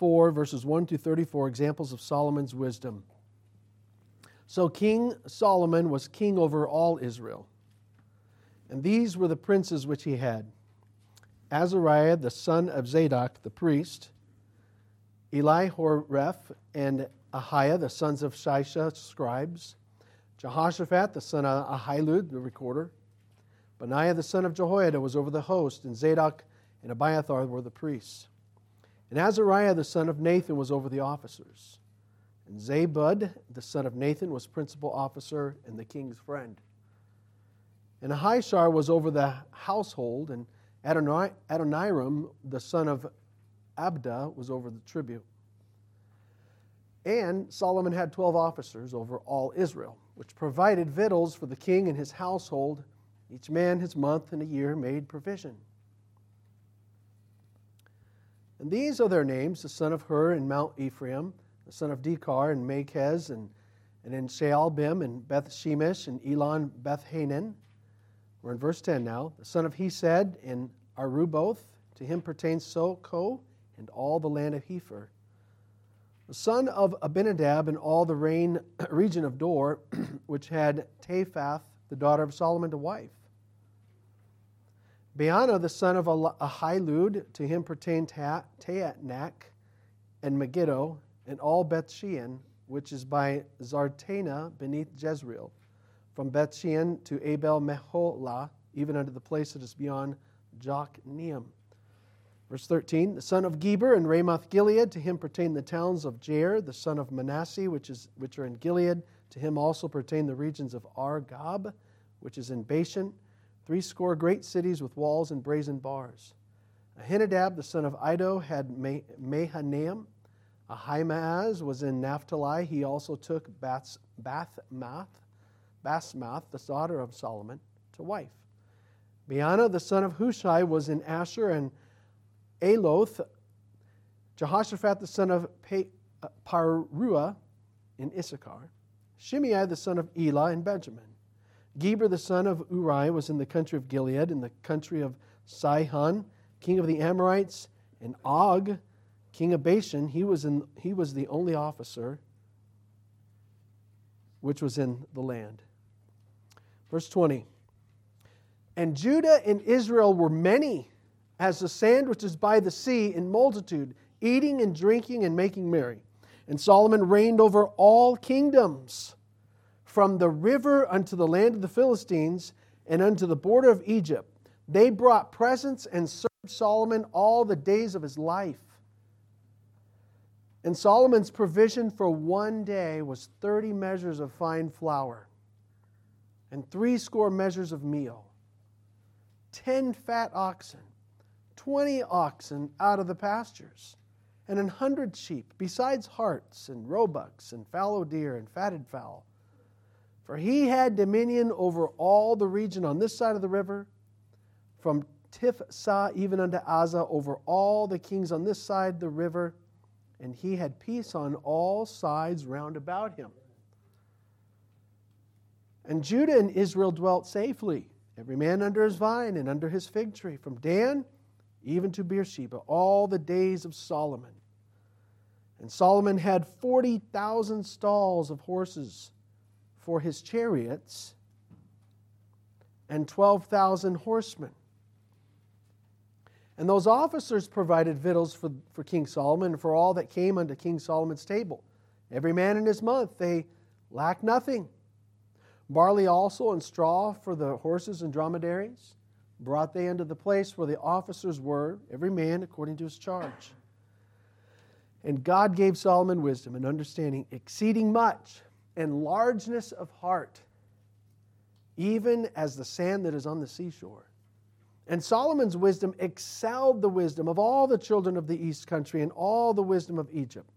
4, verses 1 to 34, examples of Solomon's wisdom. So King Solomon was king over all Israel. And these were the princes which he had Azariah, the son of Zadok, the priest, Elihoreph and Ahiah, the sons of Shisha, scribes, Jehoshaphat, the son of Ahilud, the recorder, Benaiah, the son of Jehoiada, was over the host, and Zadok and Abiathar were the priests. And Azariah, the son of Nathan, was over the officers. And Zabud, the son of Nathan, was principal officer and the king's friend. And Ahishar was over the household, and Adoniram, the son of Abda, was over the tribute. And Solomon had 12 officers over all Israel, which provided victuals for the king and his household. Each man his month and a year made provision. And these are their names the son of Hur in Mount Ephraim, the son of Dekar in Makaz, and, and in Shaalbim and Beth Shemesh and Elon Beth Hanan. We're in verse 10 now. The son of Hesed in Aruboth, to him pertains Sochoh and all the land of Hepher. The son of Abinadab and all the reign, region of Dor, which had Taphath, the daughter of Solomon, to wife. Baana, the son of Ahilud, to him pertained Taatnach and Megiddo, and all Bethshean, which is by Zartanah beneath Jezreel, from Bethshean to Abel Meholah, even unto the place that is beyond Jokneam. Verse 13, the son of Geber and Ramoth Gilead, to him pertain the towns of Jair, the son of Manasseh, which, is, which are in Gilead. To him also pertain the regions of Argob, which is in Bashan Three score great cities with walls and brazen bars. Ahinadab, the son of Iddo had Mahanaim. Ahimaaz was in Naphtali. He also took Bathmath, Basmath, the daughter of Solomon, to wife. Baana, the son of Hushai, was in Asher, and Aloth, Jehoshaphat, the son of uh, Paruah, in Issachar. Shimei, the son of Elah, in Benjamin. Geber the son of Uri was in the country of Gilead, in the country of Sihon, king of the Amorites, and Og, king of Bashan. He was, in, he was the only officer which was in the land. Verse 20 And Judah and Israel were many, as the sand which is by the sea, in multitude, eating and drinking and making merry. And Solomon reigned over all kingdoms from the river unto the land of the Philistines and unto the border of Egypt. They brought presents and served Solomon all the days of his life. And Solomon's provision for one day was 30 measures of fine flour and three score measures of meal, 10 fat oxen, 20 oxen out of the pastures, and an hundred sheep, besides harts and roebucks and fallow deer and fatted fowl for he had dominion over all the region on this side of the river, from Tiphsah even unto Azzah, over all the kings on this side the river, and he had peace on all sides round about him. And Judah and Israel dwelt safely, every man under his vine and under his fig tree, from Dan even to Beersheba, all the days of Solomon. And Solomon had 40,000 stalls of horses for his chariots and 12,000 horsemen. And those officers provided victuals for, for King Solomon and for all that came unto King Solomon's table. Every man in his month, they lacked nothing. Barley also and straw for the horses and dromedaries brought they unto the place where the officers were, every man according to his charge. And God gave Solomon wisdom and understanding exceeding much and largeness of heart, even as the sand that is on the seashore. And Solomon's wisdom excelled the wisdom of all the children of the east country and all the wisdom of Egypt.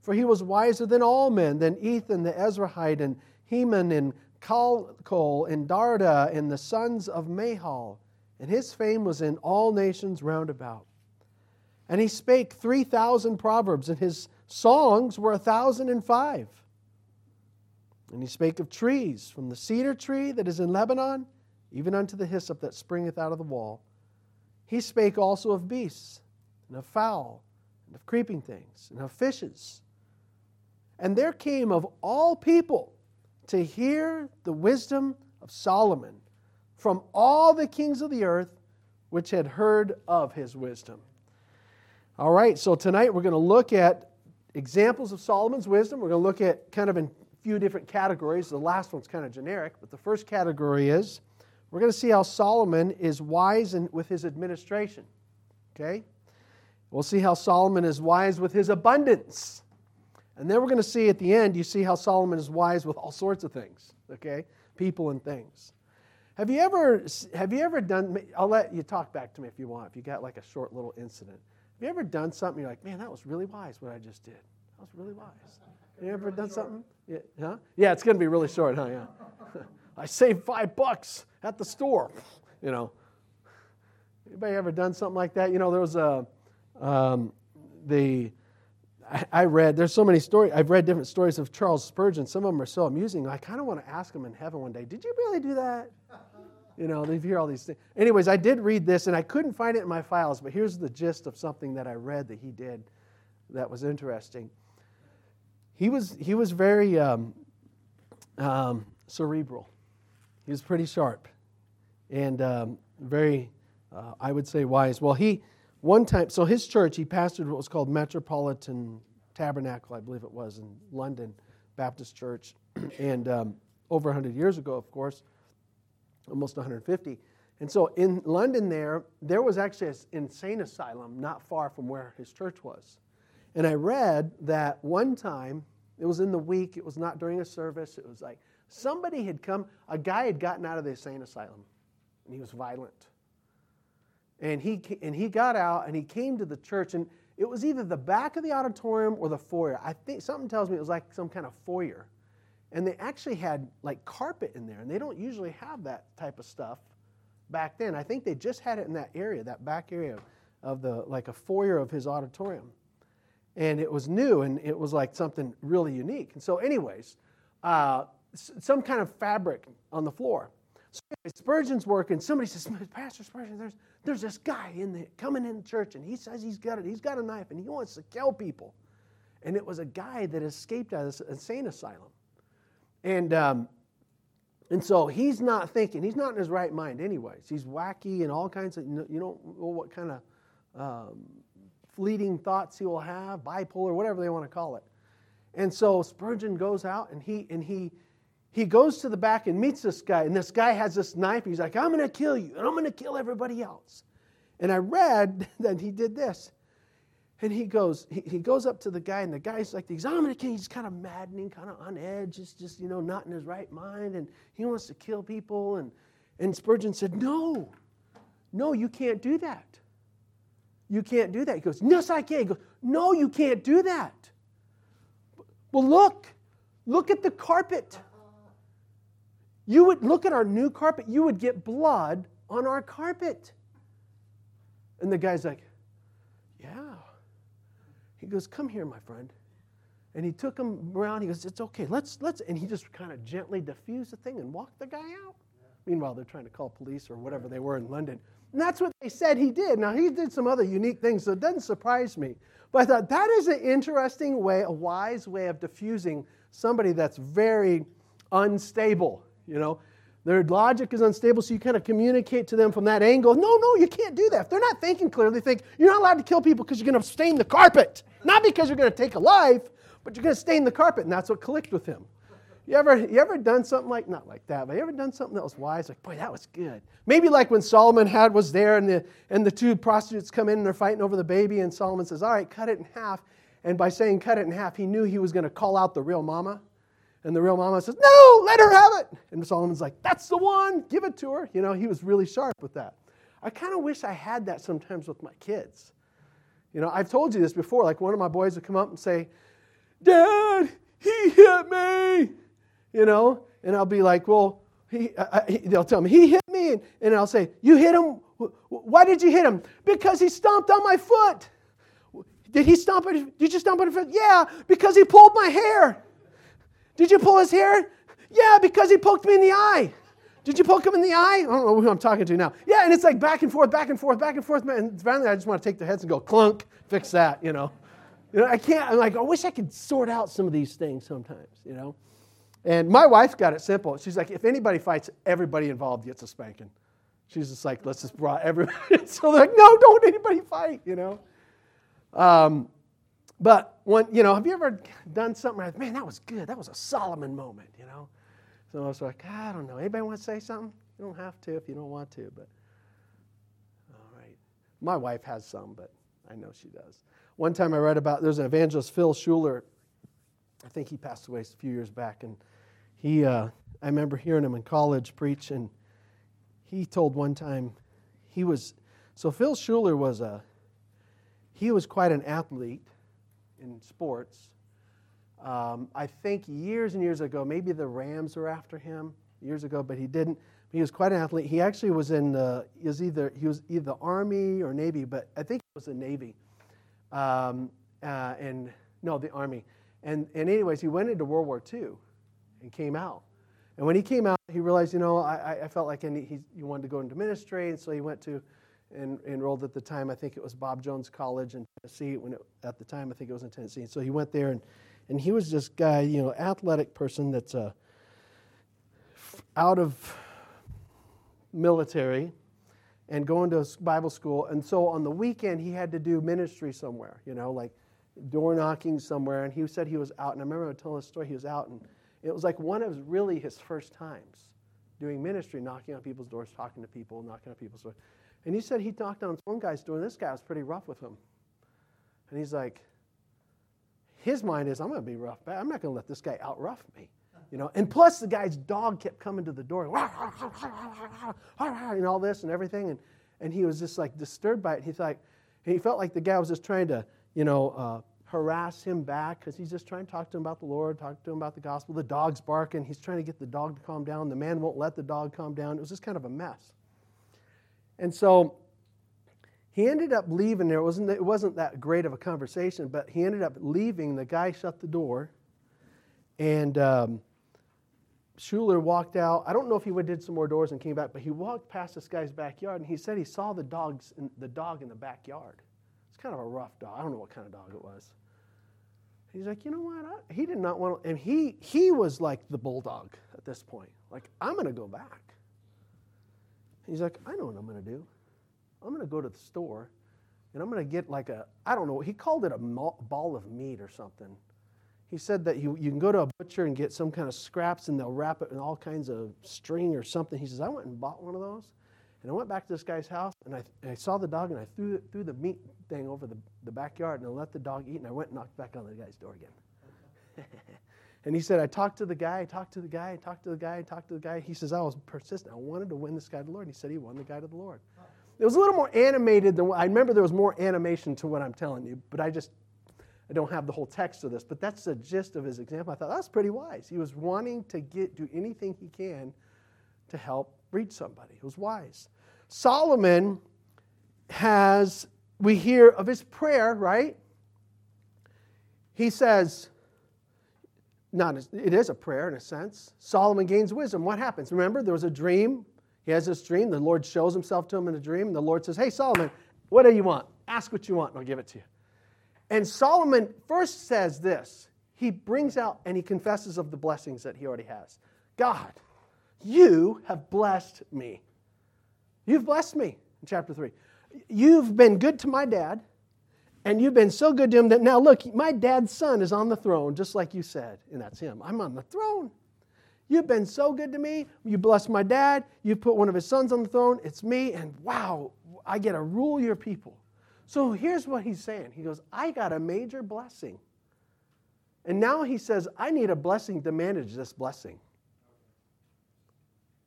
For he was wiser than all men, than Ethan the Ezrahite, and Heman, and Chalcol, and Darda, and the sons of Mahol. And his fame was in all nations round about. And he spake 3,000 proverbs, and his songs were a thousand and he spake of trees, from the cedar tree that is in Lebanon, even unto the hyssop that springeth out of the wall. He spake also of beasts, and of fowl, and of creeping things, and of fishes. And there came of all people to hear the wisdom of Solomon from all the kings of the earth which had heard of his wisdom. All right, so tonight we're going to look at examples of Solomon's wisdom. We're going to look at kind of in few different categories. The last one's kind of generic, but the first category is we're going to see how Solomon is wise in, with his administration. Okay? We'll see how Solomon is wise with his abundance. And then we're going to see at the end, you see how Solomon is wise with all sorts of things, okay? People and things. Have you ever have you ever done I'll let you talk back to me if you want, if you got like a short little incident. Have you ever done something you're like, "Man, that was really wise what I just did." That was really wise. You ever done something? Yeah, huh? Yeah, it's going to be really short, huh? Yeah. I saved 5 bucks at the store, you know. Anybody ever done something like that? You know, there was a um, the I, read, there's so many stories, I've read different stories of Charles Spurgeon. Some of them are so amusing. I kind of want to ask him in heaven one day, did you really do that? You know, they hear all these things. Anyways, I did read this and I couldn't find it in my files, but here's the gist of something that I read that he did that was interesting. He was, he was very um, um, cerebral, he was pretty sharp and um, very, uh, I would say, wise. Well, he one time, so his church, he pastored what was called Metropolitan Tabernacle, I believe it was, in London Baptist Church, and um, over 100 years ago, of course, almost 150. And so in London, there, there was actually an insane asylum not far from where his church was. And I read that one time, it was in the week, it was not during a service, it was like somebody had come, a guy had gotten out of the insane asylum, and he was violent. And he, and he got out and he came to the church, and it was either the back of the auditorium or the foyer. I think something tells me it was like some kind of foyer. And they actually had like carpet in there, and they don't usually have that type of stuff back then. I think they just had it in that area, that back area of the like a foyer of his auditorium. And it was new and it was like something really unique. And so, anyways, uh, some kind of fabric on the floor. So Spurgeon's working. Somebody says, Pastor Spurgeon, there's, there's this guy in the, coming in the church, and he says he's got it. He's got a knife, and he wants to kill people. And it was a guy that escaped out of this insane asylum. And, um, and so he's not thinking, he's not in his right mind, anyways. He's wacky and all kinds of, you don't know what kind of um, fleeting thoughts he will have, bipolar, whatever they want to call it. And so Spurgeon goes out and he, and he, he goes to the back and meets this guy, and this guy has this knife. He's like, I'm going to kill you, and I'm going to kill everybody else. And I read that he did this. And he goes, he, he goes up to the guy, and the guy's like, he's, I'm going to kill you. He's kind of maddening, kind of on edge, just, just, you know, not in his right mind, and he wants to kill people. And, and Spurgeon said, No, no, you can't do that. You can't do that. He goes, Yes, I can. He goes, No, you can't do that. Well, look, look at the carpet. You would look at our new carpet, you would get blood on our carpet. And the guy's like, Yeah. He goes, Come here, my friend. And he took him around. He goes, It's okay. Let's, let's, and he just kind of gently diffused the thing and walked the guy out. Meanwhile, they're trying to call police or whatever they were in London. And that's what they said he did. Now, he did some other unique things, so it doesn't surprise me. But I thought that is an interesting way, a wise way of diffusing somebody that's very unstable. You know, their logic is unstable, so you kind of communicate to them from that angle. No, no, you can't do that. If they're not thinking clearly, think you're not allowed to kill people because you're going to stain the carpet. Not because you're going to take a life, but you're going to stain the carpet, and that's what clicked with him. You ever, you ever done something like, not like that, but you ever done something that was wise? Like, boy, that was good. Maybe like when Solomon had was there and the, and the two prostitutes come in and they're fighting over the baby, and Solomon says, all right, cut it in half. And by saying cut it in half, he knew he was going to call out the real mama. And the real mama says, No, let her have it. And Solomon's like, That's the one, give it to her. You know, he was really sharp with that. I kind of wish I had that sometimes with my kids. You know, I've told you this before. Like one of my boys would come up and say, Dad, he hit me. You know, and I'll be like, Well, he, uh, he, they'll tell me, He hit me. And, and I'll say, You hit him? Why did you hit him? Because he stomped on my foot. Did he stomp it? Did you stomp on his foot? Yeah, because he pulled my hair. Did you pull his hair? Yeah, because he poked me in the eye. Did you poke him in the eye? I don't know who I'm talking to now. Yeah, and it's like back and forth, back and forth, back and forth. And finally, I just want to take their heads and go clunk, fix that, you know. You know, I can't, I'm like, I wish I could sort out some of these things sometimes, you know. And my wife's got it simple. She's like, if anybody fights, everybody involved gets a spanking. She's just like, let's just brought everybody. so they're like, no, don't anybody fight, you know. Um, but when, you know, have you ever done something like, man, that was good. That was a Solomon moment, you know. So I was like, I don't know. Anybody want to say something? You don't have to if you don't want to, but all right. My wife has some, but I know she does. One time I read about there's an evangelist, Phil Shuler. I think he passed away a few years back, and he, uh, I remember hearing him in college preach, and he told one time he was so Phil Shuler was a he was quite an athlete in sports. Um, I think years and years ago, maybe the Rams were after him years ago, but he didn't. He was quite an athlete. He actually was in the he was either he was either Army or Navy, but I think it was the Navy. Um, uh, and no, the Army. And and anyways, he went into World War II and came out. And when he came out, he realized, you know, I, I felt like he, he wanted to go into ministry, and so he went to and enrolled at the time. I think it was Bob Jones College in Tennessee. When it, at the time, I think it was in Tennessee. And So he went there, and and he was this guy, you know, athletic person that's uh, out of military and going to Bible school. And so on the weekend, he had to do ministry somewhere, you know, like door knocking somewhere. And he said he was out. And I remember telling a story. He was out and it was like one of really his first times doing ministry, knocking on people's doors, talking to people, knocking on people's doors. And he said he knocked on one guy's door, and this guy was pretty rough with him. And he's like, his mind is, I'm going to be rough back. I'm not going to let this guy out rough me. You know, and plus the guy's dog kept coming to the door and all this and everything. And, and he was just like disturbed by it. He thought, he felt like the guy was just trying to, you know, uh, harass him back because he's just trying to talk to him about the Lord, talk to him about the gospel. The dog's barking. He's trying to get the dog to calm down. The man won't let the dog calm down. It was just kind of a mess. And so he ended up leaving there. It wasn't, it wasn't that great of a conversation, but he ended up leaving. The guy shut the door. And um, Shuler walked out. I don't know if he did some more doors and came back, but he walked past this guy's backyard and he said he saw the, dogs in, the dog in the backyard. Kind of a rough dog. I don't know what kind of dog it was. He's like, you know what? I, he did not want to, and he he was like the bulldog at this point. Like, I'm to go back. He's like, I know what I'm to do. I'm to go to the store, and I'm to get like a I don't know. He called it a ball of meat or something. He said that you, you can go to a butcher and get some kind of scraps, and they'll wrap it in all kinds of string or something. He says, I went and bought one of those. And I went back to this guy's house and I, and I saw the dog and I threw, threw the meat thing over the, the backyard and I let the dog eat and I went and knocked back on the guy's door again. and he said, I talked to the guy, I talked to the guy, I talked to the guy, I talked to the guy. He says, I was persistent. I wanted to win this guy to the Lord. And he said he won the guy to the Lord. It was a little more animated than I remember there was more animation to what I'm telling you, but I just I don't have the whole text of this, but that's the gist of his example. I thought that's pretty wise. He was wanting to get do anything he can to help reach somebody. who's wise. Solomon has, we hear of his prayer, right? He says, not it is a prayer in a sense. Solomon gains wisdom. What happens? Remember, there was a dream. He has this dream. The Lord shows himself to him in a dream. The Lord says, Hey, Solomon, what do you want? Ask what you want, and I'll give it to you. And Solomon first says this. He brings out and he confesses of the blessings that he already has. God, you have blessed me. You've blessed me in chapter 3. You've been good to my dad, and you've been so good to him that now, look, my dad's son is on the throne, just like you said, and that's him. I'm on the throne. You've been so good to me. You blessed my dad. You've put one of his sons on the throne. It's me, and wow, I get to rule your people. So here's what he's saying He goes, I got a major blessing. And now he says, I need a blessing to manage this blessing.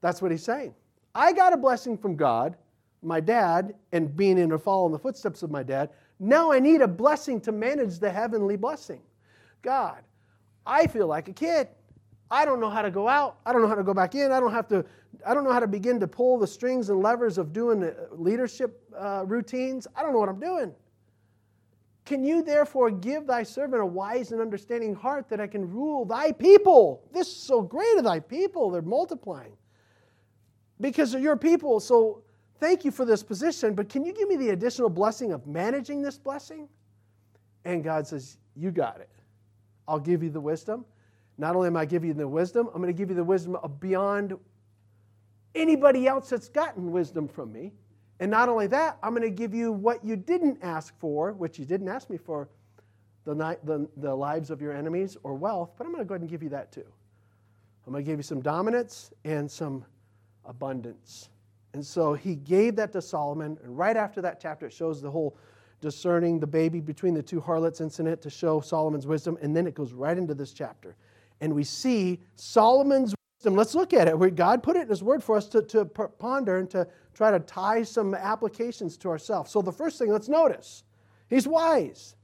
That's what he's saying. I got a blessing from God, my dad, and being in the following the footsteps of my dad. Now I need a blessing to manage the heavenly blessing. God, I feel like a kid. I don't know how to go out. I don't know how to go back in. I don't have to. I don't know how to begin to pull the strings and levers of doing leadership uh, routines. I don't know what I'm doing. Can you therefore give thy servant a wise and understanding heart that I can rule thy people? This is so great of thy people. They're multiplying. Because you're people, so thank you for this position, but can you give me the additional blessing of managing this blessing? And God says, You got it. I'll give you the wisdom. Not only am I giving you the wisdom, I'm going to give you the wisdom of beyond anybody else that's gotten wisdom from me. And not only that, I'm going to give you what you didn't ask for, which you didn't ask me for, the, the, the lives of your enemies or wealth, but I'm going to go ahead and give you that too. I'm going to give you some dominance and some abundance. And so he gave that to Solomon. And right after that chapter, it shows the whole discerning the baby between the two harlots incident to show Solomon's wisdom. And then it goes right into this chapter. And we see Solomon's wisdom. Let's look at it. Where God put it in his word for us to, to ponder and to try to tie some applications to ourselves. So the first thing, let's notice he's wise.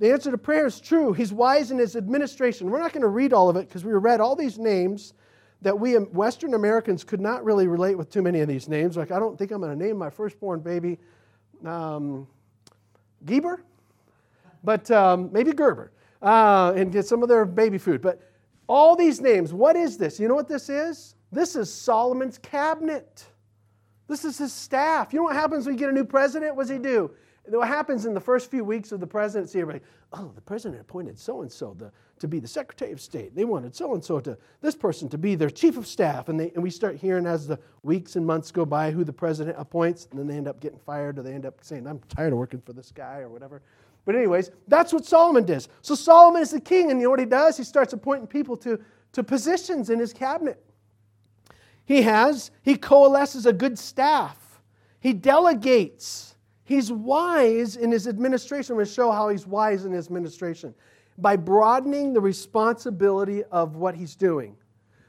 The answer to prayer is true. He's wise in his administration. We're not going to read all of it because we read all these names that we Western Americans could not really relate with too many of these names. Like, I don't think I'm going to name my firstborn baby um, Geber, but um, maybe Gerber, uh, and get some of their baby food. But all these names, what is this? You know what this is? This is Solomon's cabinet. This is his staff. You know what happens when you get a new president? What does he do? what happens in the first few weeks of the presidency, everybody, oh, the president appointed so and so to be the Secretary of State. They wanted so and so to this person to be their chief of staff. And, they, and we start hearing as the weeks and months go by who the president appoints, and then they end up getting fired or they end up saying, I'm tired of working for this guy or whatever. But, anyways, that's what Solomon does. So, Solomon is the king, and you know what he does? He starts appointing people to, to positions in his cabinet. He has, he coalesces a good staff, he delegates. He's wise in his administration. I'm going to show how he's wise in his administration by broadening the responsibility of what he's doing.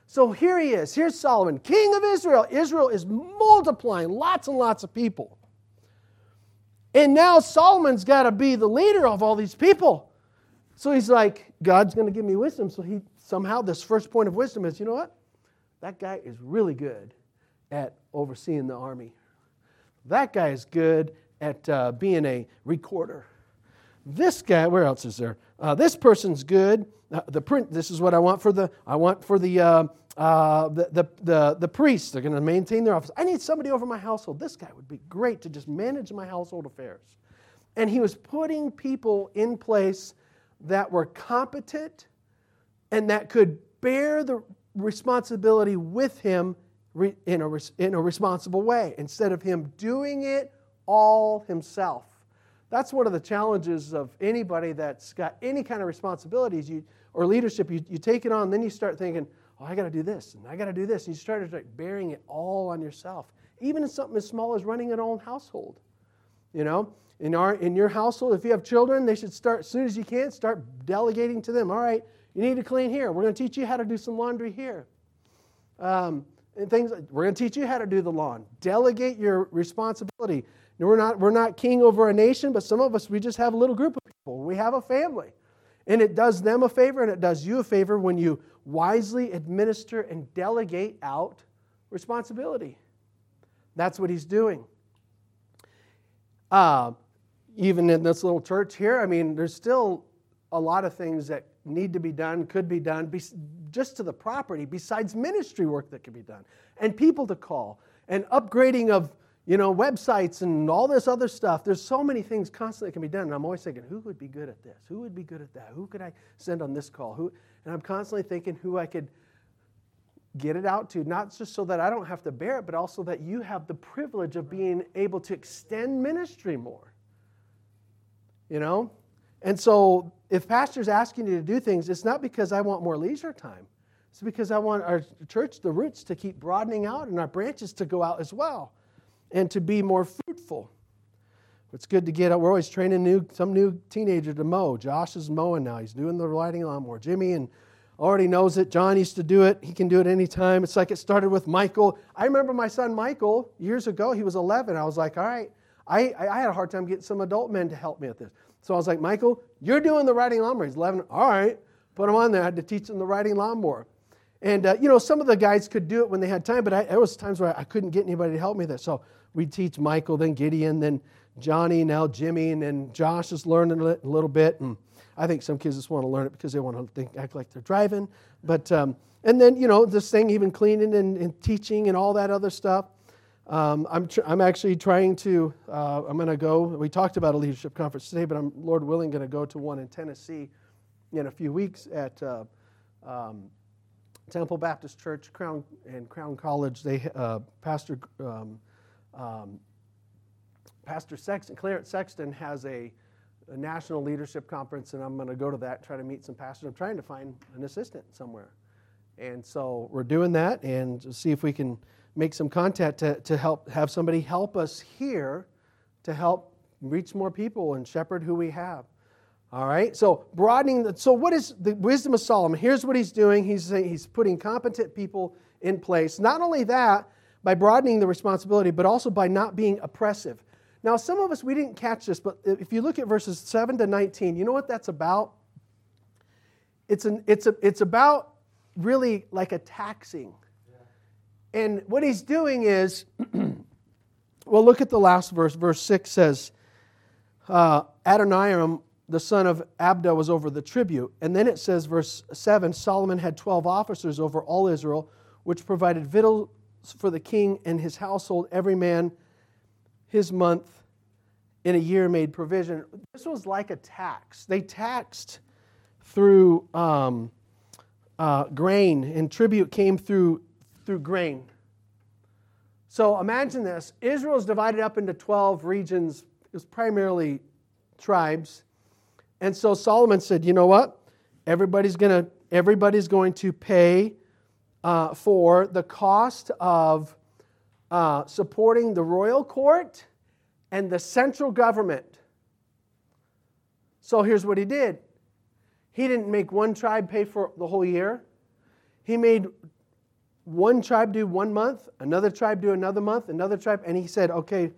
So here he is. Here's Solomon, king of Israel. Israel is multiplying, lots and lots of people. And now Solomon's got to be the leader of all these people. So he's like, God's going to give me wisdom. So he somehow, this first point of wisdom is you know what? That guy is really good at overseeing the army. That guy is good at uh, being a recorder. This guy, where else is there? Uh, this person's good. Uh, the print. This is what I want for the. I want for the uh, uh, the, the the the priests. They're going to maintain their office. I need somebody over my household. This guy would be great to just manage my household affairs. And he was putting people in place that were competent and that could bear the responsibility with him in a, in a responsible way instead of him doing it all himself. That's one of the challenges of anybody that's got any kind of responsibilities you, or leadership. You, you take it on, then you start thinking, oh, I got to do this, and I got to do this. And you start like, bearing it all on yourself, even in something as small as running an own household. You know, in, our, in your household, if you have children, they should start, as soon as you can, start delegating to them. All right, you need to clean here. We're going to teach you how to do some laundry here. Um, and things, we're going to teach you how to do the lawn. Delegate your responsibility. We're not, we're not king over a nation, but some of us, we just have a little group of people. We have a family. And it does them a favor and it does you a favor when you wisely administer and delegate out responsibility. That's what he's doing. Uh, even in this little church here, I mean, there's still a lot of things that need to be done, could be done, just to the property, besides ministry work that could be done, and people to call, and upgrading of you know, websites and all this other stuff. There's so many things constantly can be done. And I'm always thinking, who would be good at this? Who would be good at that? Who could I send on this call? Who? And I'm constantly thinking who I could get it out to, not just so that I don't have to bear it, but also that you have the privilege of being able to extend ministry more. You know? And so if pastor's asking you to do things, it's not because I want more leisure time. It's because I want our church, the roots, to keep broadening out and our branches to go out as well and to be more fruitful. It's good to get, out. we're always training new, some new teenager to mow. Josh is mowing now. He's doing the riding lawnmower. Jimmy and already knows it. John used to do it. He can do it anytime. It's like it started with Michael. I remember my son Michael years ago. He was 11. I was like, all right. I, I had a hard time getting some adult men to help me with this. So I was like, Michael, you're doing the riding lawnmower. He's 11. All right. Put him on there. I had to teach him the riding lawnmower. And, uh, you know, some of the guys could do it when they had time, but I, there was times where I couldn't get anybody to help me there. So we teach Michael, then Gideon, then Johnny, now Jimmy, and then Josh is learning it a little bit. And I think some kids just want to learn it because they want to think, act like they're driving. But um, and then you know this thing, even cleaning and, and teaching and all that other stuff. Um, I'm, tr- I'm actually trying to. Uh, I'm going to go. We talked about a leadership conference today, but I'm Lord willing going to go to one in Tennessee in a few weeks at uh, um, Temple Baptist Church, Crown and Crown College. They uh, Pastor um, um, Pastor Sexton, Clarence Sexton has a, a, national leadership conference, and I'm going to go to that, try to meet some pastors. I'm trying to find an assistant somewhere. And so we're doing that and see if we can make some contact to, to help have somebody help us here to help reach more people and shepherd who we have. All right, so broadening. The, so, what is the wisdom of Solomon? Here's what he's doing. He's saying he's putting competent people in place. Not only that, by broadening the responsibility, but also by not being oppressive. Now, some of us, we didn't catch this, but if you look at verses 7 to 19, you know what that's about? It's, an, it's, a, it's about really like a taxing. And what he's doing is, well, look at the last verse. Verse 6 says, uh, Adoniram, the son of Abda, was over the tribute. And then it says, verse 7 Solomon had 12 officers over all Israel, which provided victuals for the king and his household, every man his month in a year made provision. This was like a tax. They taxed through um, uh, grain, and tribute came through, through grain. So imagine this Israel is divided up into 12 regions, it was primarily tribes. And so Solomon said, you know what? Everybody's going to everybody's going to pay uh, for the cost of uh, supporting the royal court and the central government. So here's what he did he didn't make one tribe pay for the whole year, he made one tribe do one month, another tribe do another month, another tribe, and he said, okay,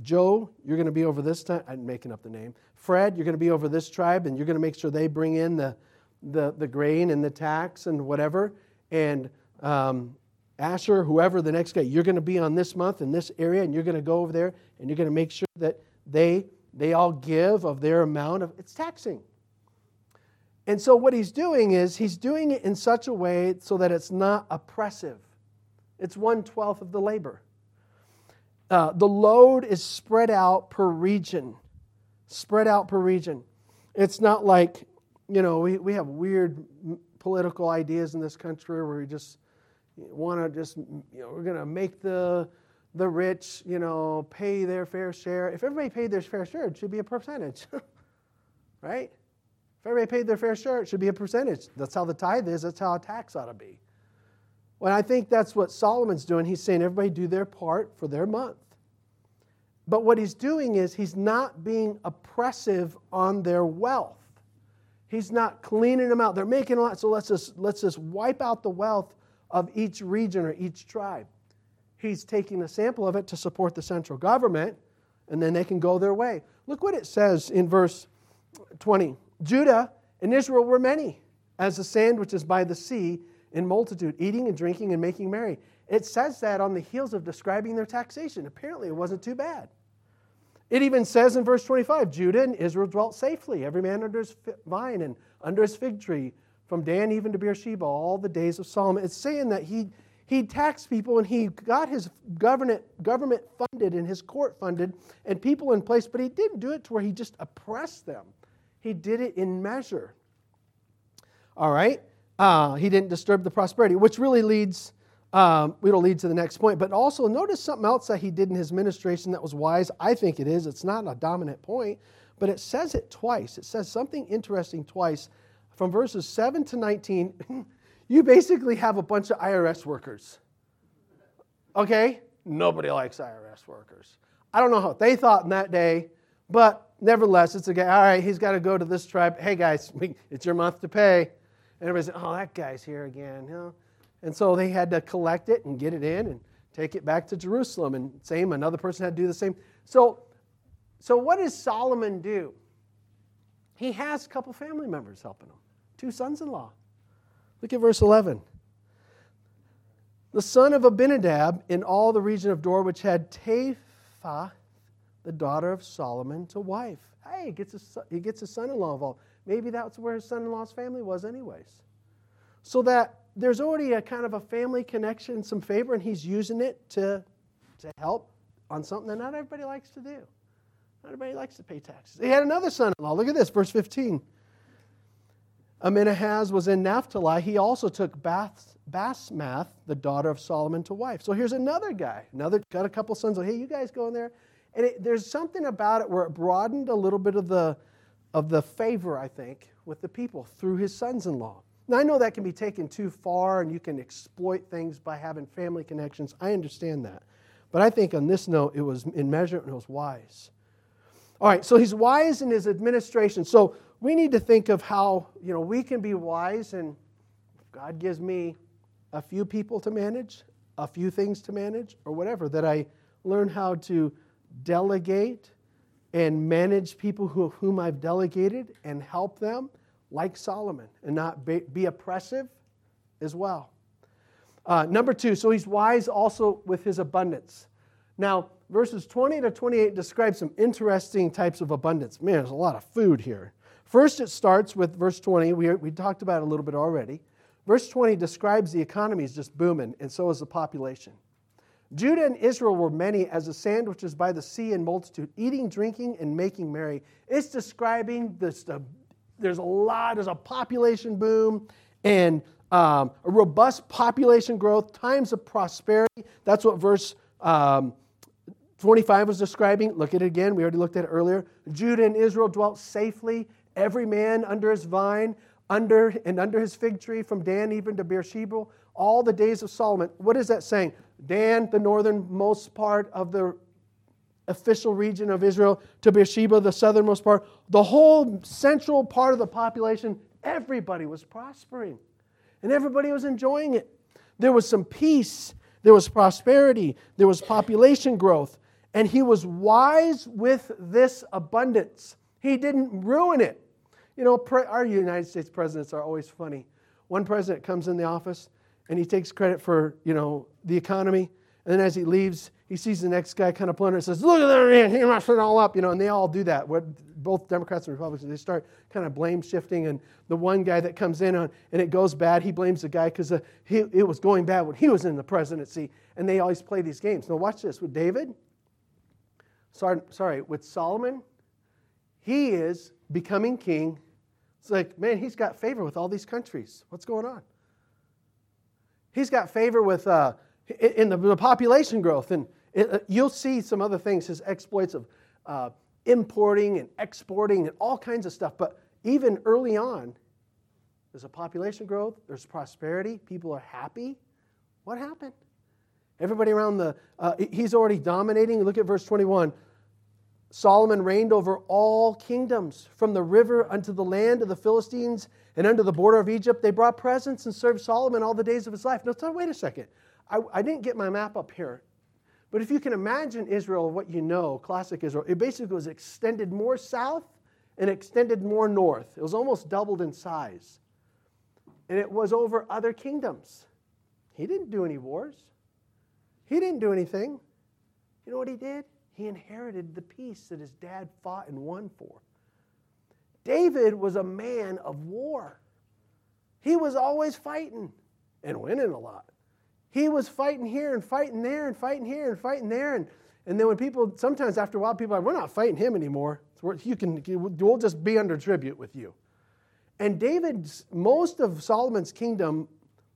Joe, you're going to be over this time. I'm making up the name. Fred, you're going to be over this tribe, and you're going to make sure they bring in the, the, the grain and the tax and whatever. And um, Asher, whoever the next guy, you're going to be on this month in this area, and you're going to go over there, and you're going to make sure that they they all give of their amount of it's taxing. And so what he's doing is he's doing it in such a way so that it's not oppressive. It's one twelfth of the labor. Uh, the load is spread out per region, spread out per region. It's not like you know we, we have weird political ideas in this country where we just want to just, you know, we're going to make the, the rich, you know, pay their fair share. If everybody paid their fair share, it should be a percentage, right? If everybody paid their fair share, it should be a percentage. That's how the tithe is. That's how a tax ought to be. Well, I think that's what Solomon's doing. He's saying everybody do their part for their month. But what he's doing is he's not being oppressive on their wealth. He's not cleaning them out. They're making a lot, so let's just, let's just wipe out the wealth of each region or each tribe. He's taking a sample of it to support the central government, and then they can go their way. Look what it says in verse 20 Judah and Israel were many, as the sand which is by the sea in multitude, eating and drinking and making merry. It says that on the heels of describing their taxation. Apparently, it wasn't too bad. It even says in verse 25 Judah and Israel dwelt safely, every man under his vine and under his fig tree, from Dan even to Beersheba, all the days of Solomon. It's saying that he, he taxed people and he got his government, government funded and his court funded and people in place, but he didn't do it to where he just oppressed them. He did it in measure. All right? Uh, he didn't disturb the prosperity, which really leads, um, it'll lead to the next point. But also, notice something else that he did in his ministration that was wise. I think it is. It's not a dominant point, but it says it twice. It says something interesting twice from verses 7 to 19, you basically have a bunch of IRS workers. Okay? Nobody likes IRS workers. I don't know how they thought in that day, but nevertheless, it's a guy, all right, he's got to go to this tribe. Hey, guys, it's your month to pay. And everybody said, oh, that guy's here again. You know? And so they had to collect it and get it in and take it back to Jerusalem. And same, another person had to do the same. So, so what does Solomon do? He has a couple family members helping him two sons in law. Look at verse 11. The son of Abinadab in all the region of Dor, which had Tapha, the daughter of Solomon, to wife. Hey, he gets a, he gets a son in law involved. Maybe that's where his son in law's family was, anyways. So that there's already a kind of a family connection, some favor, and he's using it to, to help on something that not everybody likes to do. Not everybody likes to pay taxes. He had another son in law. Look at this, verse 15. Amenahaz was in Naphtali. He also took Bath, Basmath, the daughter of Solomon, to wife. So here's another guy. Another got a couple sons. Like, hey, you guys go in there. And it, there's something about it where it broadened a little bit of the, of the favor, I think, with the people through his sons in law. Now, I know that can be taken too far and you can exploit things by having family connections. I understand that. But I think on this note, it was in measure and it was wise. All right, so he's wise in his administration. So we need to think of how, you know, we can be wise and God gives me a few people to manage, a few things to manage, or whatever, that I learn how to delegate and manage people who, whom I've delegated and help them like Solomon and not be, be oppressive as well. Uh, number two, so he's wise also with his abundance. Now, verses 20 to 28 describe some interesting types of abundance. Man, there's a lot of food here. First, it starts with verse 20. We, we talked about it a little bit already. Verse 20 describes the economy is just booming, and so is the population. Judah and Israel were many as the sand which is by the sea in multitude, eating, drinking, and making merry. It's describing this, the, there's a lot, there's a population boom and um, a robust population growth, times of prosperity. That's what verse um, 25 was describing. Look at it again. We already looked at it earlier. Judah and Israel dwelt safely, every man under his vine, under and under his fig tree, from Dan even to Beersheba, all the days of Solomon. What is that saying? Dan, the northernmost part of the official region of Israel, to Beersheba, the southernmost part, the whole central part of the population, everybody was prospering and everybody was enjoying it. There was some peace, there was prosperity, there was population growth, and he was wise with this abundance. He didn't ruin it. You know, our United States presidents are always funny. One president comes in the office and he takes credit for, you know, the economy. And then as he leaves, he sees the next guy kind of plunder and says, Look at that man, he messed it all up. You know, and they all do that. What, both Democrats and Republicans, they start kind of blame shifting. And the one guy that comes in on, and it goes bad, he blames the guy because uh, it was going bad when he was in the presidency. And they always play these games. Now, watch this. With David, sorry, sorry with Solomon, he is becoming king. It's like, man, he's got favor with all these countries. What's going on? He's got favor with uh, in the, the, population growth, and it, uh, you'll see some other things. His exploits of uh, importing and exporting and all kinds of stuff. But even early on, there's a population growth. There's prosperity. People are happy. What happened? Everybody around the uh, he's already dominating. Look at verse 21. Solomon reigned over all kingdoms, from the river unto the land of the Philistines and unto the border of Egypt. They brought presents and served Solomon all the days of his life. Now, so wait a second. I, I didn't get my map up here. But if you can imagine Israel, what you know, classic Israel, it basically was extended more south and extended more north. It was almost doubled in size. And it was over other kingdoms. He didn't do any wars, he didn't do anything. You know what he did? He inherited the peace that his dad fought and won for. David was a man of war. He was always fighting and winning a lot. He was fighting here and fighting there and fighting here and fighting there. And, and then when people, sometimes after a while, people are like, we're not fighting him anymore. You can, we'll just be under tribute with you. And David's, most of Solomon's kingdom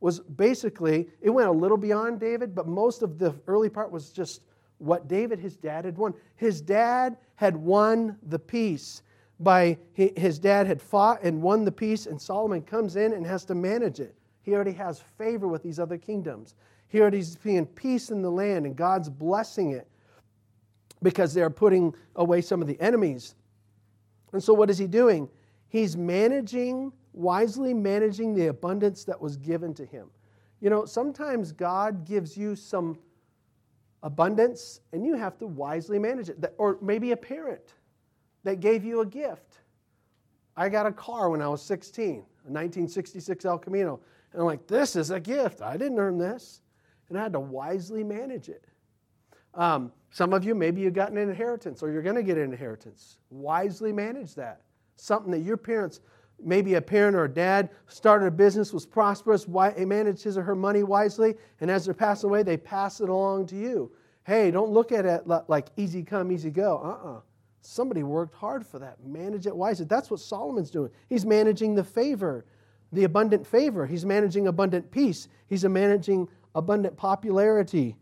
was basically, it went a little beyond David, but most of the early part was just what David, his dad, had won. His dad had won the peace by his dad had fought and won the peace, and Solomon comes in and has to manage it. He already has favor with these other kingdoms. He already is seeing peace in the land, and God's blessing it because they're putting away some of the enemies. And so, what is he doing? He's managing, wisely managing the abundance that was given to him. You know, sometimes God gives you some abundance, and you have to wisely manage it. Or maybe a parent that gave you a gift. I got a car when I was 16, a 1966 El Camino. And I'm like, this is a gift. I didn't earn this. And I had to wisely manage it. Um, some of you, maybe you got an inheritance or you're going to get an inheritance. Wisely manage that. Something that your parents maybe a parent or a dad started a business, was prosperous, managed his or her money wisely, and as they're passing away, they pass it along to you. Hey, don't look at it like easy come, easy go. Uh uh-uh. uh Somebody worked hard for that. Manage it wisely. That's what Solomon's doing. He's managing the favor, the abundant favor. He's managing abundant peace. He's managing abundant popularity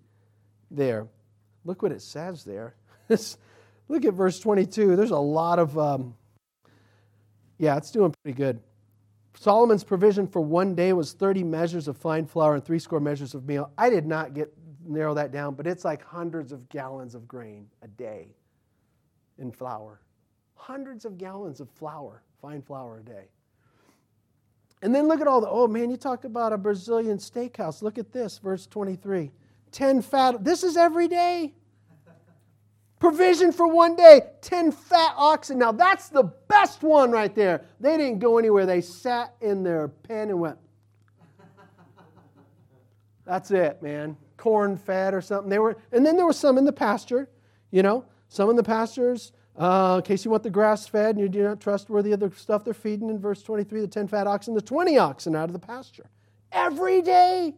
there. Look what it says there. Look at verse 22. There's a lot of, um, yeah, it's doing pretty good. Solomon's provision for one day was 30 measures of fine flour and three score measures of meal. I did not get narrow that down, but it's like hundreds of gallons of grain a day in flour. Hundreds of gallons of flour, fine flour a day. And then look at all the, oh man, you talk about a Brazilian steakhouse. Look at this, verse 23. 10 fat, this is every day. Provision for one day, 10 fat oxen. Now that's the best one right there. They didn't go anywhere. They sat in their pen and went, that's it, man. Corn fed or something. They were, and then there was some in the pasture, you know. Some in the pastures, uh, in case you want the grass fed and you're not trustworthy of the stuff they're feeding in verse 23, the 10 fat oxen, the 20 oxen out of the pasture. Every day,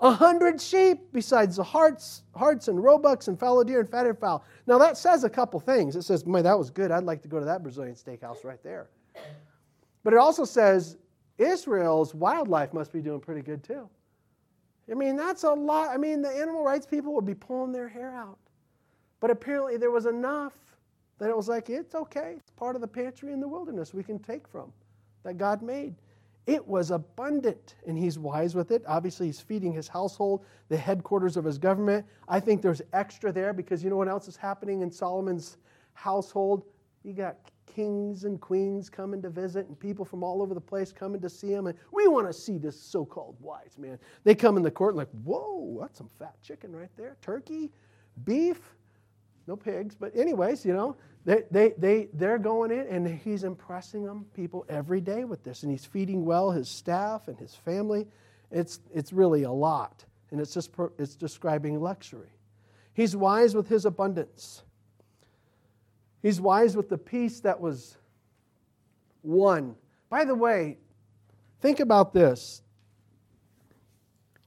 a hundred sheep besides the harts, harts and roebucks and fallow deer and fatted fowl. Now that says a couple things. It says, "Man, that was good. I'd like to go to that Brazilian steakhouse right there." But it also says Israel's wildlife must be doing pretty good too. I mean, that's a lot. I mean, the animal rights people would be pulling their hair out. But apparently there was enough that it was like, it's okay. It's part of the pantry in the wilderness we can take from that God made. It was abundant, and he's wise with it. Obviously, he's feeding his household, the headquarters of his government. I think there's extra there because you know what else is happening in Solomon's household? You got kings and queens coming to visit, and people from all over the place coming to see him. And we want to see this so called wise man. They come in the court and, like, whoa, that's some fat chicken right there. Turkey, beef, no pigs, but anyways, you know, they, they, they, they're going in and he's impressing them, people every day with this. And he's feeding well his staff and his family. It's, it's really a lot. And it's just it's describing luxury. He's wise with his abundance. He's wise with the peace that was won. By the way, think about this.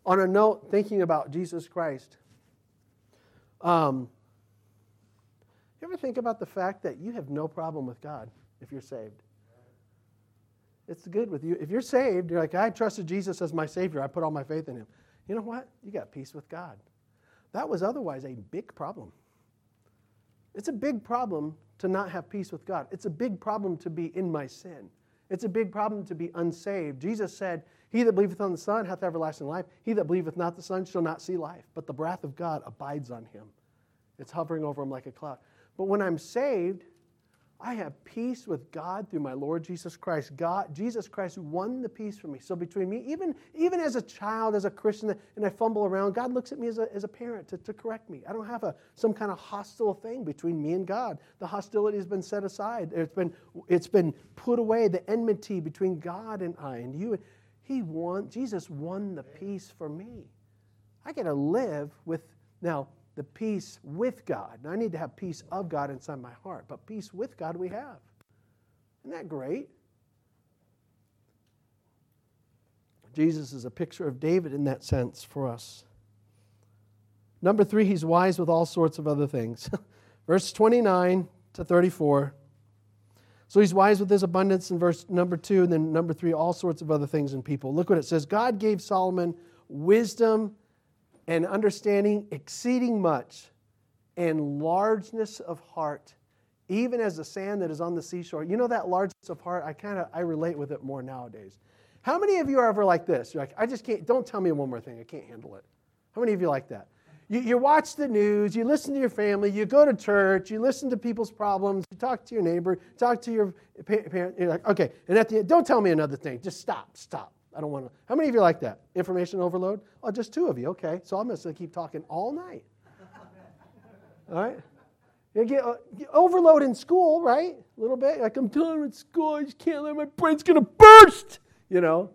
On a note, thinking about Jesus Christ. Um, you ever think about the fact that you have no problem with God if you're saved? It's good with you. If you're saved, you're like, I trusted Jesus as my Savior. I put all my faith in Him. You know what? You got peace with God. That was otherwise a big problem. It's a big problem to not have peace with God. It's a big problem to be in my sin. It's a big problem to be unsaved. Jesus said, He that believeth on the Son hath everlasting life. He that believeth not the Son shall not see life. But the wrath of God abides on him. It's hovering over him like a cloud. But when I'm saved, I have peace with God through my Lord Jesus Christ. God, Jesus Christ won the peace for me. So between me, even, even as a child, as a Christian, and I fumble around, God looks at me as a, as a parent to, to correct me. I don't have a, some kind of hostile thing between me and God. The hostility has been set aside. It's been, it's been put away, the enmity between God and I and you. He won, Jesus won the peace for me. I get to live with, now, the peace with God. Now, I need to have peace of God inside my heart, but peace with God we have. Isn't that great? Jesus is a picture of David in that sense for us. Number three, he's wise with all sorts of other things. verse 29 to 34. So he's wise with his abundance in verse number two, and then number three, all sorts of other things in people. Look what it says God gave Solomon wisdom and understanding exceeding much, and largeness of heart, even as the sand that is on the seashore. You know that largeness of heart? I kind of I relate with it more nowadays. How many of you are ever like this? You're like, I just can't. Don't tell me one more thing. I can't handle it. How many of you like that? You, you watch the news, you listen to your family, you go to church, you listen to people's problems, you talk to your neighbor, talk to your parent. You're like, okay, and at the end, don't tell me another thing. Just stop, stop. I don't want to. How many of you like that? Information overload? Oh, just two of you. Okay. So I'm just going to keep talking all night. all right? You get, uh, overload in school, right? A little bit. Like, I'm telling with school, I just can't let my brain's going to burst, you know?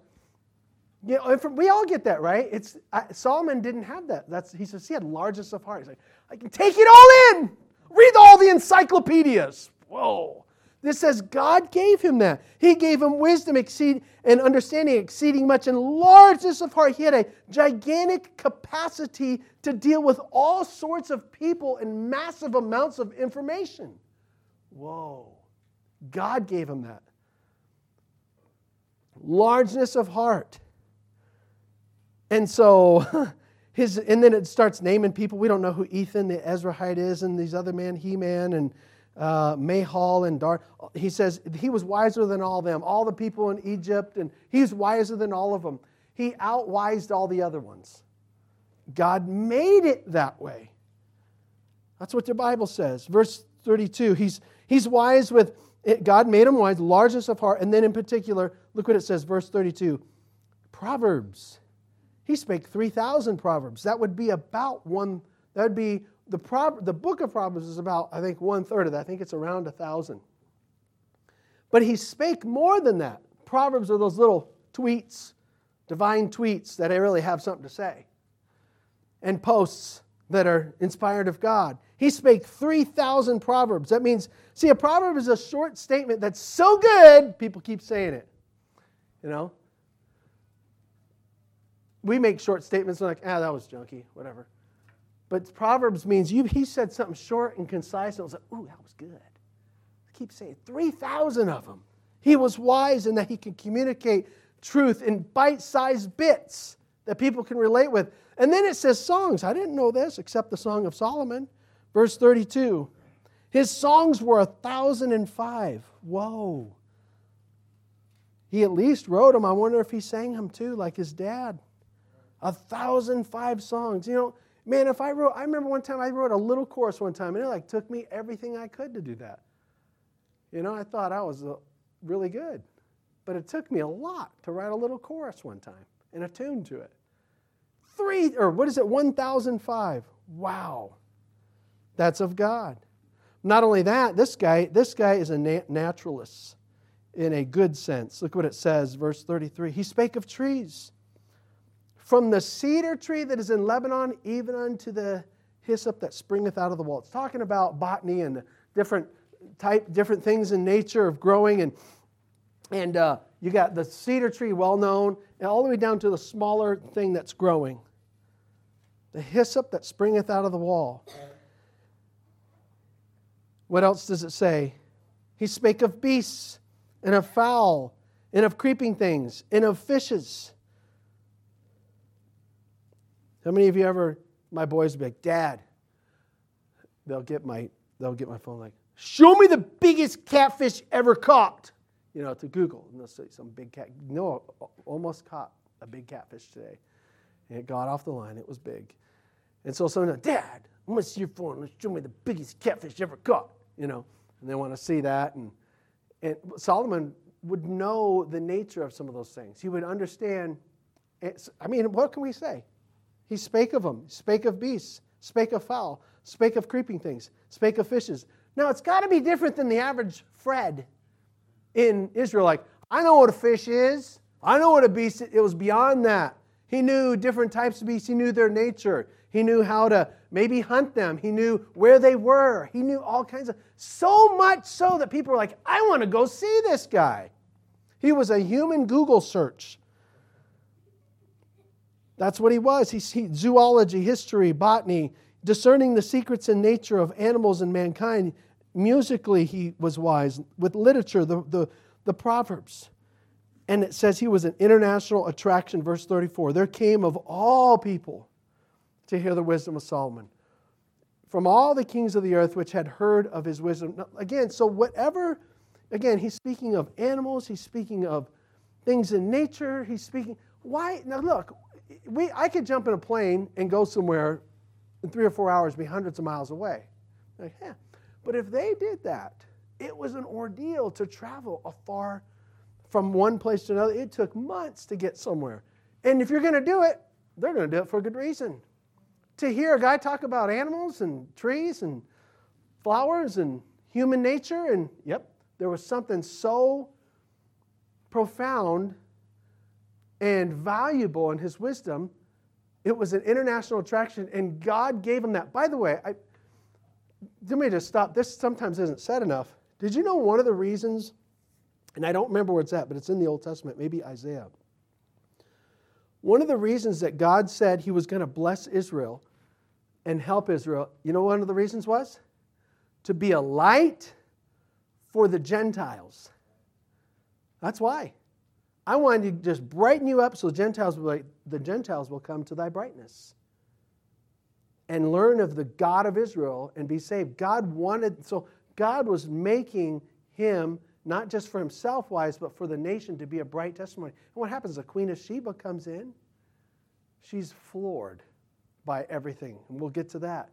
You know, we all get that, right? It's I, Solomon didn't have that. That's he says he had largest of heart. He's like, I can take it all in. Read all the encyclopedias. Whoa. This says God gave him that. He gave him wisdom exceed and understanding exceeding much and largeness of heart. He had a gigantic capacity to deal with all sorts of people and massive amounts of information. Whoa. God gave him that. Largeness of heart. And so his and then it starts naming people. We don't know who Ethan the Ezrahite is and these other men, Heman and uh, Mahol and Dar. He says he was wiser than all them, all the people in Egypt, and he's wiser than all of them. He outwised all the other ones. God made it that way. That's what the Bible says. Verse 32, he's, he's wise with, God made him wise, largeness of heart. And then in particular, look what it says, verse 32 Proverbs. He spake 3,000 proverbs. That would be about one, that would be the, Pro- the book of Proverbs is about, I think, one third of that. I think it's around a thousand. But he spake more than that. Proverbs are those little tweets, divine tweets that I really have something to say, and posts that are inspired of God. He spake 3,000 proverbs. That means, see, a proverb is a short statement that's so good, people keep saying it. You know? We make short statements like, ah, that was junky, whatever. But Proverbs means you, he said something short and concise, and I was like, ooh, that was good. I keep saying 3,000 of them. He was wise in that he could communicate truth in bite sized bits that people can relate with. And then it says songs. I didn't know this except the Song of Solomon. Verse 32. His songs were a thousand and five. Whoa. He at least wrote them. I wonder if he sang them too, like his dad. A thousand five songs. You know, Man, if I wrote, I remember one time I wrote a little chorus one time, and it like took me everything I could to do that. You know, I thought I was uh, really good, but it took me a lot to write a little chorus one time and a tune to it. Three, or what is it, 1005. Wow. That's of God. Not only that, this guy, this guy is a naturalist in a good sense. Look what it says, verse 33. He spake of trees from the cedar tree that is in Lebanon, even unto the hyssop that springeth out of the wall. It's talking about botany and different type, different things in nature of growing, and and uh, you got the cedar tree, well known, and all the way down to the smaller thing that's growing. The hyssop that springeth out of the wall. What else does it say? He spake of beasts and of fowl and of creeping things and of fishes how many of you ever, my boys will be like, Dad, they'll get my, they'll get my phone like, show me the biggest catfish ever caught. You know, to Google. And they'll say some big cat. No, almost caught a big catfish today. And it got off the line. It was big. And so someone, Dad, I'm to see your phone. Let's show me the biggest catfish ever caught. You know, and they want to see that. And, and Solomon would know the nature of some of those things. He would understand. Eh, I mean, what can we say? He spake of them, spake of beasts, spake of fowl, spake of creeping things, spake of fishes. Now, it's got to be different than the average Fred in Israel. Like, I know what a fish is. I know what a beast is. It was beyond that. He knew different types of beasts. He knew their nature. He knew how to maybe hunt them. He knew where they were. He knew all kinds of, so much so that people were like, I want to go see this guy. He was a human Google search. That's what he was. He, he, zoology, history, botany, discerning the secrets and nature of animals and mankind. Musically, he was wise. With literature, the, the, the Proverbs. And it says he was an international attraction, verse 34. There came of all people to hear the wisdom of Solomon. From all the kings of the earth which had heard of his wisdom. Now, again, so whatever, again, he's speaking of animals, he's speaking of things in nature, he's speaking. Why? Now, look, we, I could jump in a plane and go somewhere in three or four hours, be hundreds of miles away. Like, yeah. But if they did that, it was an ordeal to travel a far from one place to another. It took months to get somewhere. And if you're going to do it, they're going to do it for a good reason. To hear a guy talk about animals and trees and flowers and human nature, and yep, there was something so profound and valuable in his wisdom. It was an international attraction, and God gave him that. By the way, I, let me just stop. This sometimes isn't said enough. Did you know one of the reasons, and I don't remember where it's at, but it's in the Old Testament, maybe Isaiah. One of the reasons that God said he was going to bless Israel and help Israel, you know one of the reasons was? To be a light for the Gentiles. That's why. I wanted to just brighten you up so Gentiles will the Gentiles will come to thy brightness and learn of the God of Israel and be saved. God wanted, so God was making him not just for himself wise, but for the nation to be a bright testimony. And what happens? The Queen of Sheba comes in. She's floored by everything. And we'll get to that.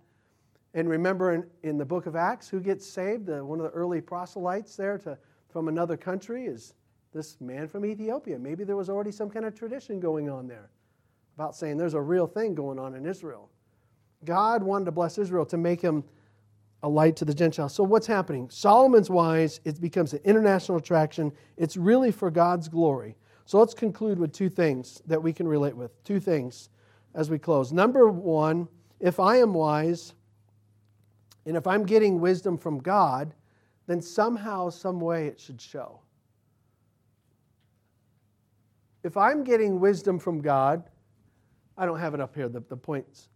And remember in, in the book of Acts, who gets saved? The, one of the early proselytes there to, from another country is this man from Ethiopia. Maybe there was already some kind of tradition going on there about saying there's a real thing going on in Israel. God wanted to bless Israel to make him a light to the Gentiles. So, what's happening? Solomon's wise, it becomes an international attraction. It's really for God's glory. So, let's conclude with two things that we can relate with. Two things as we close. Number one, if I am wise and if I'm getting wisdom from God, then somehow, some way it should show. If I'm getting wisdom from God, I don't have it up here, the, the points.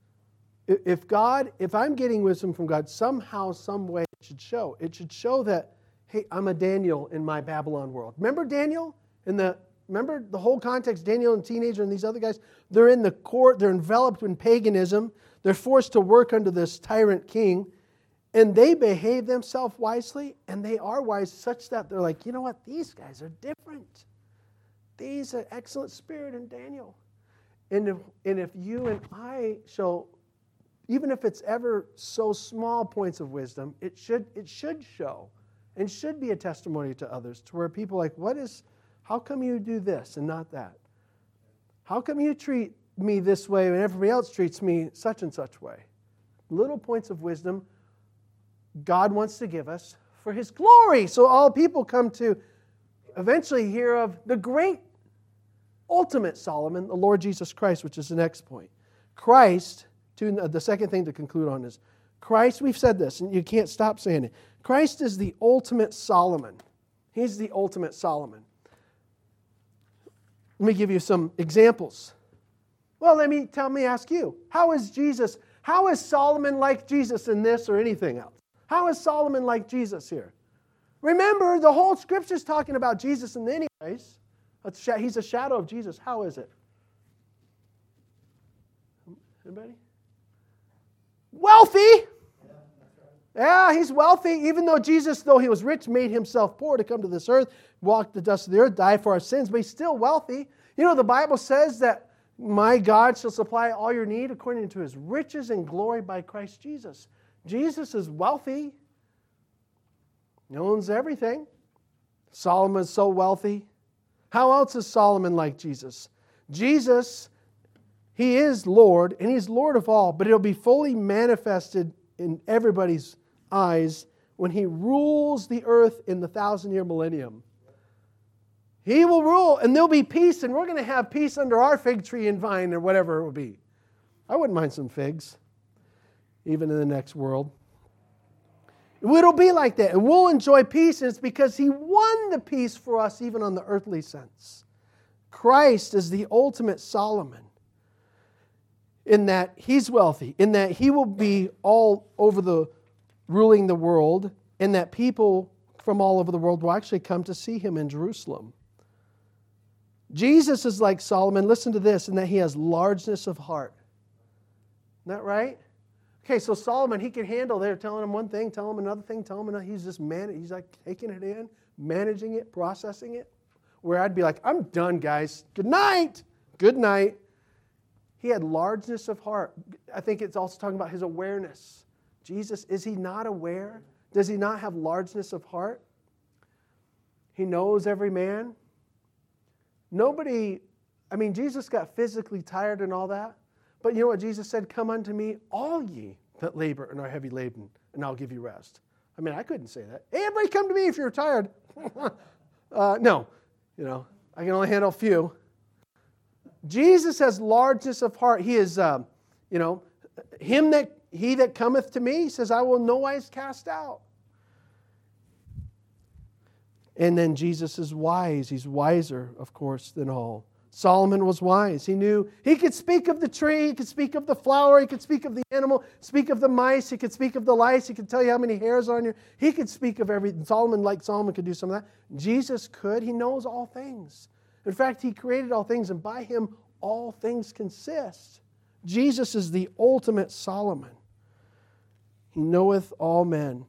If God, if I'm getting wisdom from God, somehow, some way it should show. It should show that, hey, I'm a Daniel in my Babylon world. Remember Daniel in the remember the whole context, Daniel and teenager and these other guys, they're in the court, they're enveloped in paganism, they're forced to work under this tyrant king, and they behave themselves wisely, and they are wise such that they're like, you know what, these guys are different. These are excellent spirit in Daniel. And if, and if you and I show, even if it's ever so small points of wisdom, it should, it should show and should be a testimony to others to where people like, what is, how come you do this and not that? How come you treat me this way when everybody else treats me such and such way? Little points of wisdom God wants to give us for his glory. So all people come to eventually hear of the great ultimate Solomon, the Lord Jesus Christ, which is the next point. Christ, to, uh, the second thing to conclude on is Christ, we've said this, and you can't stop saying it. Christ is the ultimate Solomon. He's the ultimate Solomon. Let me give you some examples. Well, let me tell me ask you, how is Jesus, how is Solomon like Jesus in this or anything else? How is Solomon like Jesus here? Remember, the whole scripture is talking about Jesus in any case. He's a shadow of Jesus. How is it? Anybody? Wealthy. Yeah, he's wealthy, even though Jesus, though he was rich, made himself poor to come to this earth, walk the dust of the earth, die for our sins, but he's still wealthy. You know, the Bible says that my God shall supply all your need according to his riches and glory by Christ Jesus. Jesus is wealthy, he owns everything. Solomon is so wealthy. How else is Solomon like Jesus? Jesus, he is Lord, and he's Lord of all, but it'll be fully manifested in everybody's eyes when he rules the earth in the thousand year millennium. He will rule, and there'll be peace, and we're going to have peace under our fig tree and vine or whatever it will be. I wouldn't mind some figs, even in the next world. It'll be like that. And we'll enjoy peace, and it's because He won the peace for us, even on the earthly sense. Christ is the ultimate Solomon in that He's wealthy, in that He will be all over the ruling the world, and that people from all over the world will actually come to see Him in Jerusalem. Jesus is like Solomon, listen to this, in that he has largeness of heart. Isn't that right? Okay, so Solomon, he can handle, they're telling him one thing, telling him another thing, telling him another. He's just man, he's like taking it in, managing it, processing it. Where I'd be like, I'm done, guys. Good night. Good night. He had largeness of heart. I think it's also talking about his awareness. Jesus, is he not aware? Does he not have largeness of heart? He knows every man. Nobody, I mean, Jesus got physically tired and all that. But you know what Jesus said? Come unto me, all ye that labor and are heavy laden, and I'll give you rest. I mean, I couldn't say that. Hey, everybody come to me if you're tired. uh, no, you know, I can only handle a few. Jesus has largeness of heart. He is, um, you know, him that he that cometh to me says, I will no wise cast out. And then Jesus is wise. He's wiser, of course, than all. Solomon was wise. He knew he could speak of the tree, he could speak of the flower, he could speak of the animal, speak of the mice, he could speak of the lice, he could tell you how many hairs are on your. He could speak of everything. Solomon, like Solomon, could do some of that. Jesus could. He knows all things. In fact, he created all things, and by him all things consist. Jesus is the ultimate Solomon. He knoweth all men.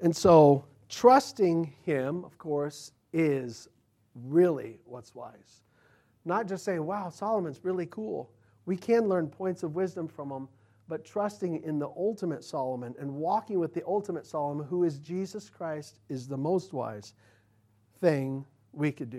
And so, trusting him, of course, is really what's wise. Not just saying, wow, Solomon's really cool. We can learn points of wisdom from him, but trusting in the ultimate Solomon and walking with the ultimate Solomon, who is Jesus Christ, is the most wise thing we could do.